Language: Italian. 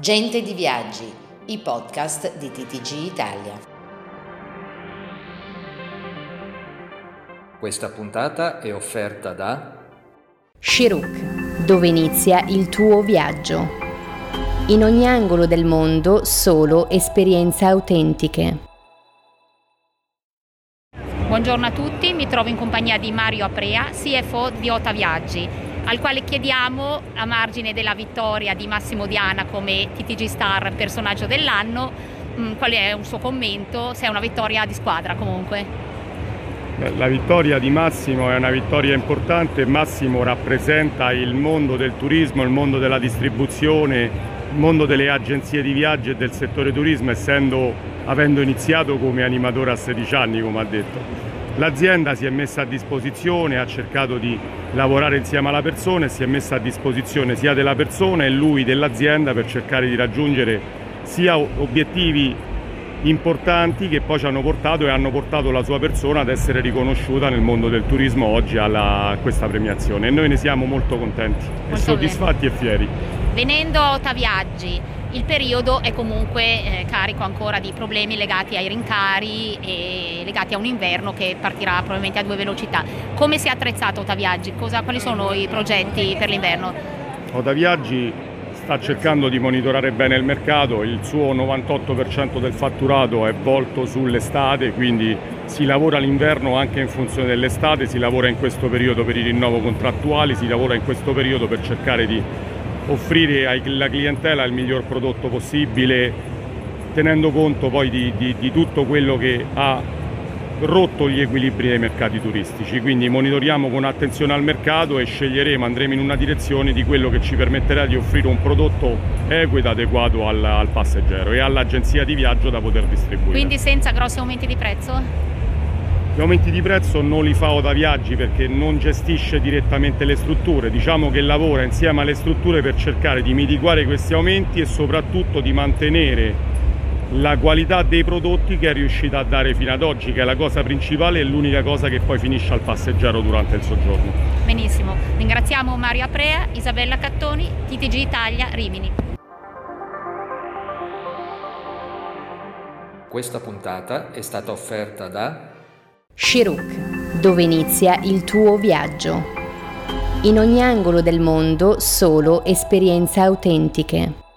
Gente di Viaggi, i podcast di TTG Italia. Questa puntata è offerta da Shiruk, dove inizia il tuo viaggio. In ogni angolo del mondo solo esperienze autentiche. Buongiorno a tutti, mi trovo in compagnia di Mario Aprea, CFO di Ota Viaggi al quale chiediamo, a margine della vittoria di Massimo Diana come TTG Star personaggio dell'anno, mm, qual è un suo commento, se è una vittoria di squadra comunque. La vittoria di Massimo è una vittoria importante, Massimo rappresenta il mondo del turismo, il mondo della distribuzione, il mondo delle agenzie di viaggio e del settore turismo, essendo, avendo iniziato come animatore a 16 anni, come ha detto. L'azienda si è messa a disposizione, ha cercato di lavorare insieme alla persona e si è messa a disposizione sia della persona e lui dell'azienda per cercare di raggiungere sia obiettivi importanti che poi ci hanno portato e hanno portato la sua persona ad essere riconosciuta nel mondo del turismo oggi alla, a questa premiazione e noi ne siamo molto contenti molto e soddisfatti bene. e fieri. Venendo a Ottaviaggi, il periodo è comunque eh, carico ancora di problemi legati ai rincari e legati a un inverno che partirà probabilmente a due velocità. Come si è attrezzato Otaviaggi? Cosa, quali sono i progetti per l'inverno? Otaviaggi sta cercando di monitorare bene il mercato, il suo 98% del fatturato è volto sull'estate, quindi si lavora l'inverno anche in funzione dell'estate, si lavora in questo periodo per i rinnovo contrattuali, si lavora in questo periodo per cercare di offrire alla clientela il miglior prodotto possibile, tenendo conto poi di, di, di tutto quello che ha rotto gli equilibri dei mercati turistici, quindi monitoriamo con attenzione al mercato e sceglieremo, andremo in una direzione di quello che ci permetterà di offrire un prodotto equo ed adeguato al, al passeggero e all'agenzia di viaggio da poter distribuire. Quindi senza grossi aumenti di prezzo? Gli aumenti di prezzo non li fa Oda Viaggi perché non gestisce direttamente le strutture, diciamo che lavora insieme alle strutture per cercare di mitigare questi aumenti e soprattutto di mantenere la qualità dei prodotti che è riuscita a dare fino ad oggi, che è la cosa principale e l'unica cosa che poi finisce al passeggero durante il soggiorno. Benissimo, ringraziamo Mario Aprea, Isabella Cattoni, TTG Italia, Rimini. Questa puntata è stata offerta da Shiruk, dove inizia il tuo viaggio. In ogni angolo del mondo solo esperienze autentiche.